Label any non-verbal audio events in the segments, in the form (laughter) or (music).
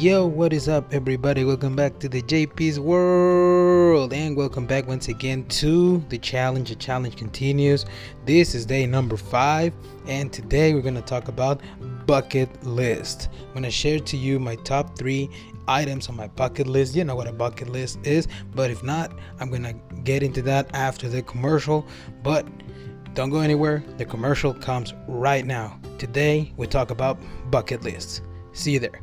Yo, what is up, everybody? Welcome back to the JP's World, and welcome back once again to the challenge. The challenge continues. This is day number five, and today we're going to talk about bucket list. I'm going to share to you my top three items on my bucket list. You know what a bucket list is, but if not, I'm going to get into that after the commercial. But don't go anywhere, the commercial comes right now. Today, we talk about bucket lists. See you there.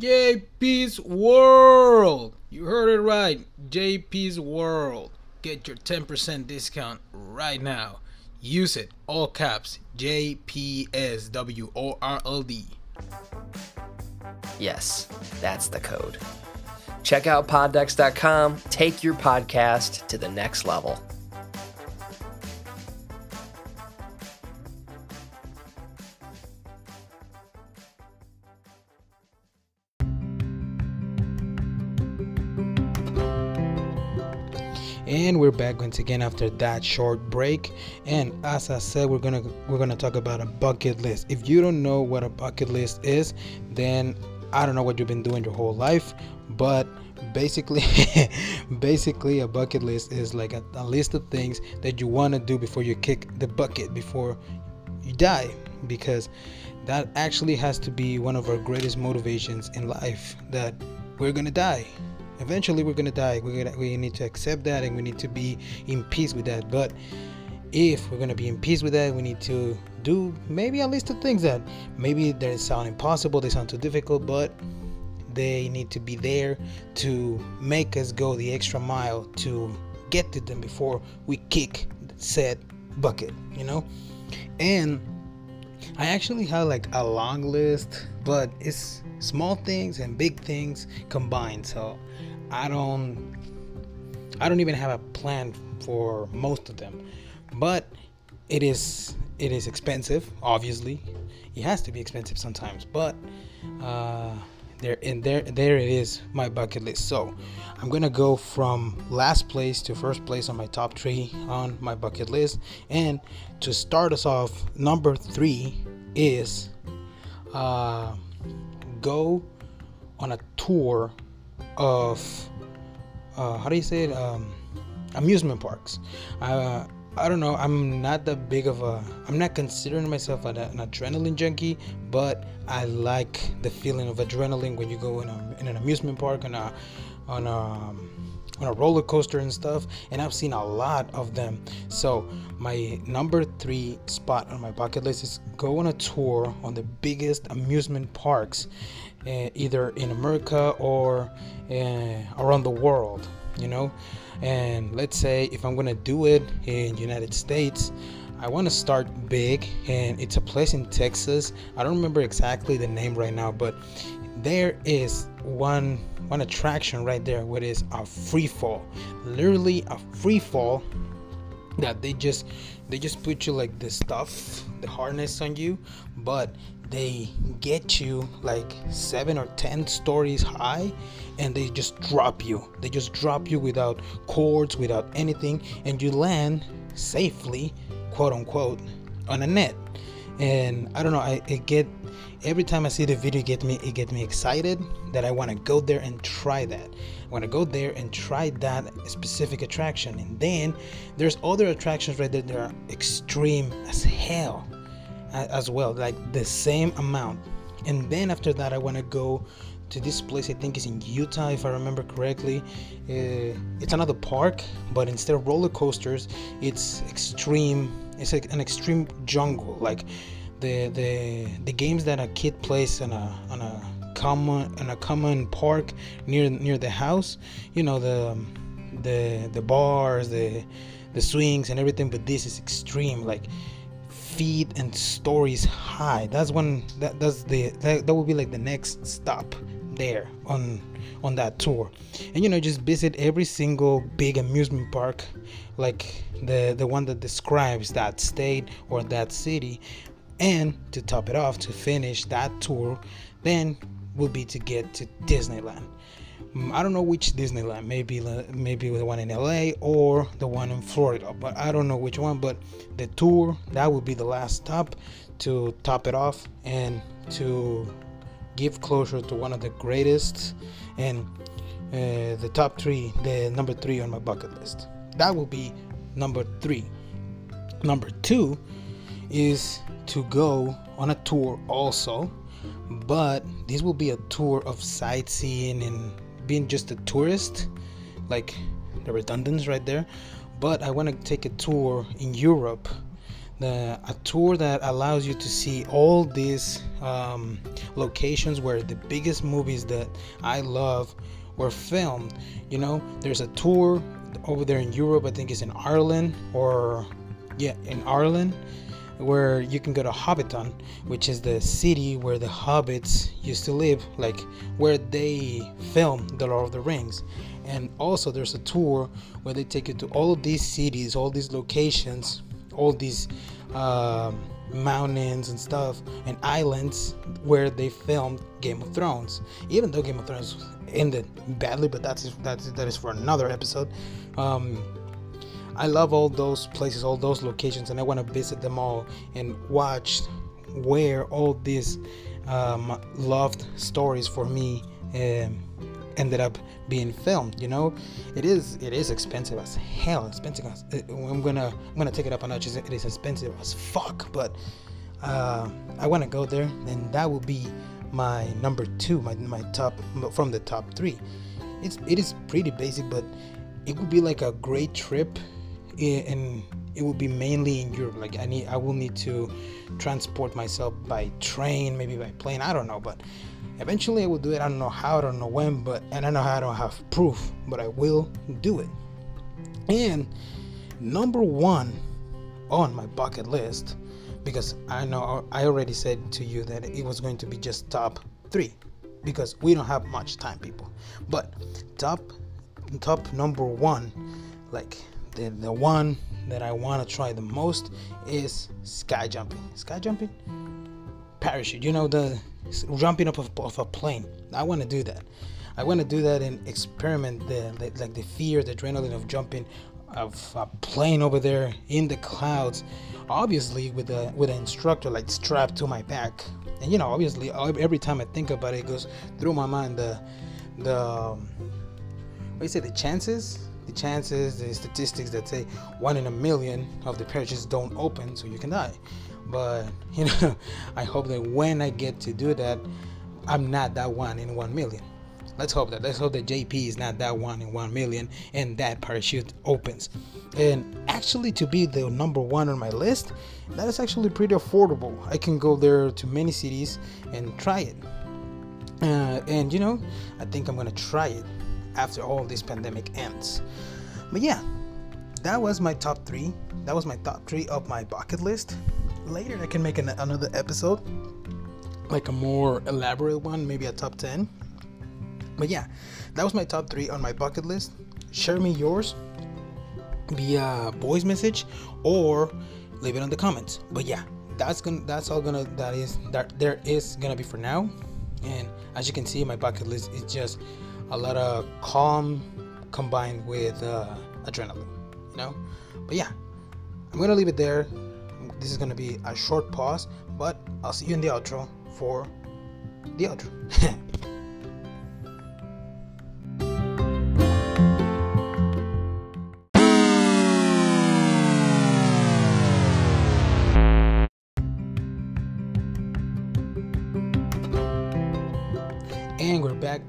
JP's World. You heard it right. JP's World. Get your 10% discount right now. Use it. All caps. JPS W O R L D. Yes, that's the code. Check out poddecks.com. Take your podcast to the next level. And we're back once again after that short break. And as i said we're gonna we're gonna talk about a bucket list. If you don't know what a bucket list is then i don't know what you've been doing your whole life but basically (laughs) basically a bucket list is like a, a list of things that you want to do before you kick the bucket before you die because that actually has to be one of our greatest motivations in life that we're gonna die eventually we're gonna die. We're gonna we need to accept that and we need to be in peace with that. But if we're gonna be in peace with that we need to do maybe a list of things that maybe they sound impossible they sound too difficult but they need to be there to make us go the extra mile to get to them before we kick said bucket you know? And i actually have like a long list but it's small things and big things combined so I don't I don't even have a plan for most of them. But it is it is expensive, obviously. It has to be expensive sometimes, but uh there and there there it is my bucket list. So, I'm to go from last place to first place on my top 3 on my bucket list. And to start us off, number 3 is uh go on a tour of uh, how do you say it? Um, amusement parks. Uh, I don't know. I'm not that big of a. I'm not considering myself an, an, adrenaline junkie, but I like the feeling of adrenaline when you go in, a, in an amusement park on a on a on a roller coaster and stuff. And I've seen a lot of them. So my number three spot on my bucket list is go on a tour on the biggest amusement parks uh, either in America or uh, around the world, you know. And let's say if I'm gonna do it in United States, I want to start big, and it's a place in Texas. I don't remember exactly the name right now, but there is one one attraction right there, what is a free fall, literally a free fall that they just they just put you like the stuff, the harness on you, but they get you like seven or ten stories high and they just drop you. They just drop you without cords without anything and you land safely quote unquote on a net and i don't know i it get every time i see the video get me it get me excited that i want to go there and try that i want to go there and try that specific attraction and then there's other attractions right there that are extreme as hell as well, like the same amount. And then after that, I want to go to this place. I think is in Utah, if I remember correctly. Uh, it's another park, but instead of roller coasters, it's extreme. It's like an extreme jungle, like the the the games that a kid plays on a on a common in a common park near near the house. You know the the the bars, the the swings and everything. But this is extreme, like feet and stories high. That's when that that's the that, that will be like the next stop there on on that tour and you know just visit every single big amusement park like the the one that describes that state or that city and to top it off to finish that tour then will be to get to disneyland Mm, I don't know which Disneyland. Maybe maybe the one in LA or the one in Florida, but I don't know which one. But the tour that would be the last stop to top it off and to give closure to one of the greatest and uh, the top three, the number three on my bucket list. That will be number three. Number two is to go on a tour also, but this will be a tour of sightseeing and being just a tourist, like the redundance right there. But I want to take a tour in Europe, the, a tour that allows you to see all these um, locations where the biggest movies that I love were filmed. You know, there's a tour over there in Europe. I think it's in Ireland or yeah, in Ireland where you can go to Hobbiton, which is the city where the hobbits used to live, like where they filmed The Lord of the Rings. And also, there's a tour where they take you to all of these cities, all these locations, all these um, mountains and stuff, and islands where they filmed Game of Thrones. Even though Game of Thrones ended badly, but that's that's that is for another episode. Um, I love all those places, all those locations, and I want to visit them all and watch where all these um, loved stories for me um, ended up being filmed. You know, it is it is expensive as hell. Expensive. As, uh, I'm gonna I'm gonna take it up a notch. It is expensive as fuck, but uh, I want to go there, and that will be my number two, my my top from the top three. It's it is pretty basic, but it would be like a great trip and it will be mainly in Europe. Like I need, I will need to transport myself by train, maybe by plane. I don't know, but eventually I will do it. I don't know how, I don't know when, but and I know how I don't have proof, but I will do it. And number one on my bucket list, because I know I already said to you that it was going to be just top three, because we don't have much time, people. But top, top number one, like the, the one that I want to try the most is sky jumping. Sky jumping? Parachute. You know, the jumping up of, of a plane. I want to do that. I want to do that and experiment the like the fear, the adrenaline of jumping of a plane over there in the clouds. Obviously, with a with an instructor like strapped to my back, and you know, obviously, every time I think about it, it goes through my mind the the um, what you say the chances the chances, the statistics that say one in a million of the parachutes don't open, so you can die. But (laughs) you know, I hope that when I get to do that, I'm not that one in one million. Let's hope that. Let's hope that JP is not that one in one million and that parachute opens. And actually, to be the number one on my list, that is actually pretty affordable. I can go there to many cities and try it. Uh, and you know, I think I'm gonna try it after all this pandemic ends. But yeah, that was my top three. That was my top three of my bucket list. Later, I can make an, another episode, like a more elaborate one, maybe a top 10. But yeah, that was my top three on my bucket list. Share me yours via voice message or leave it in the comments. But yeah, that's gonna that's all gonna that is that there is gonna be for now. And as you can see, my bucket list is just a lot of calm combined with uh, adrenaline, you know. But yeah, I'm gonna leave it there. This is gonna be a short pause, but I'll see you in the outro for the outro. (laughs)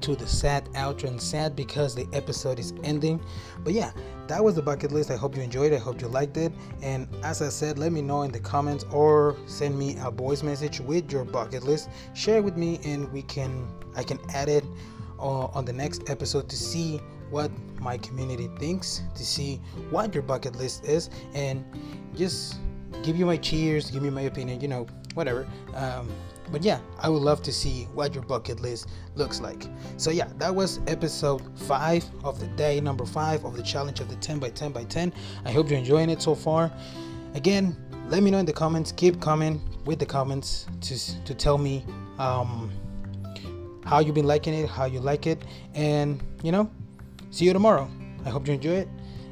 to the sad outro and sad because the episode is ending. But yeah that was the bucket list. I hope you enjoyed it. I hope you liked it. And as i said let me know in the comments or send me a voice message with your bucket list. Share it with me and we can i can add it uh, on the next episode to see what my community thinks to see what your bucket list is. And just give you my cheers, give me my opinion, you know, whatever. Um, but yeah, I would love to see what your bucket list looks like. So yeah, that was episode five of the day, number five of the challenge of the 10 by 10 by 10. I hope you're enjoying it so far. Again, let me know in the comments. Keep coming with the comments to to tell me um, how you've been liking it, how you like it, and you know, see you tomorrow. I hope you enjoy it,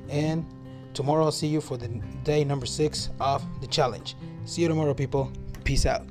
and tomorrow I'll see you for the day number six of the challenge. See you tomorrow, people. Peace out.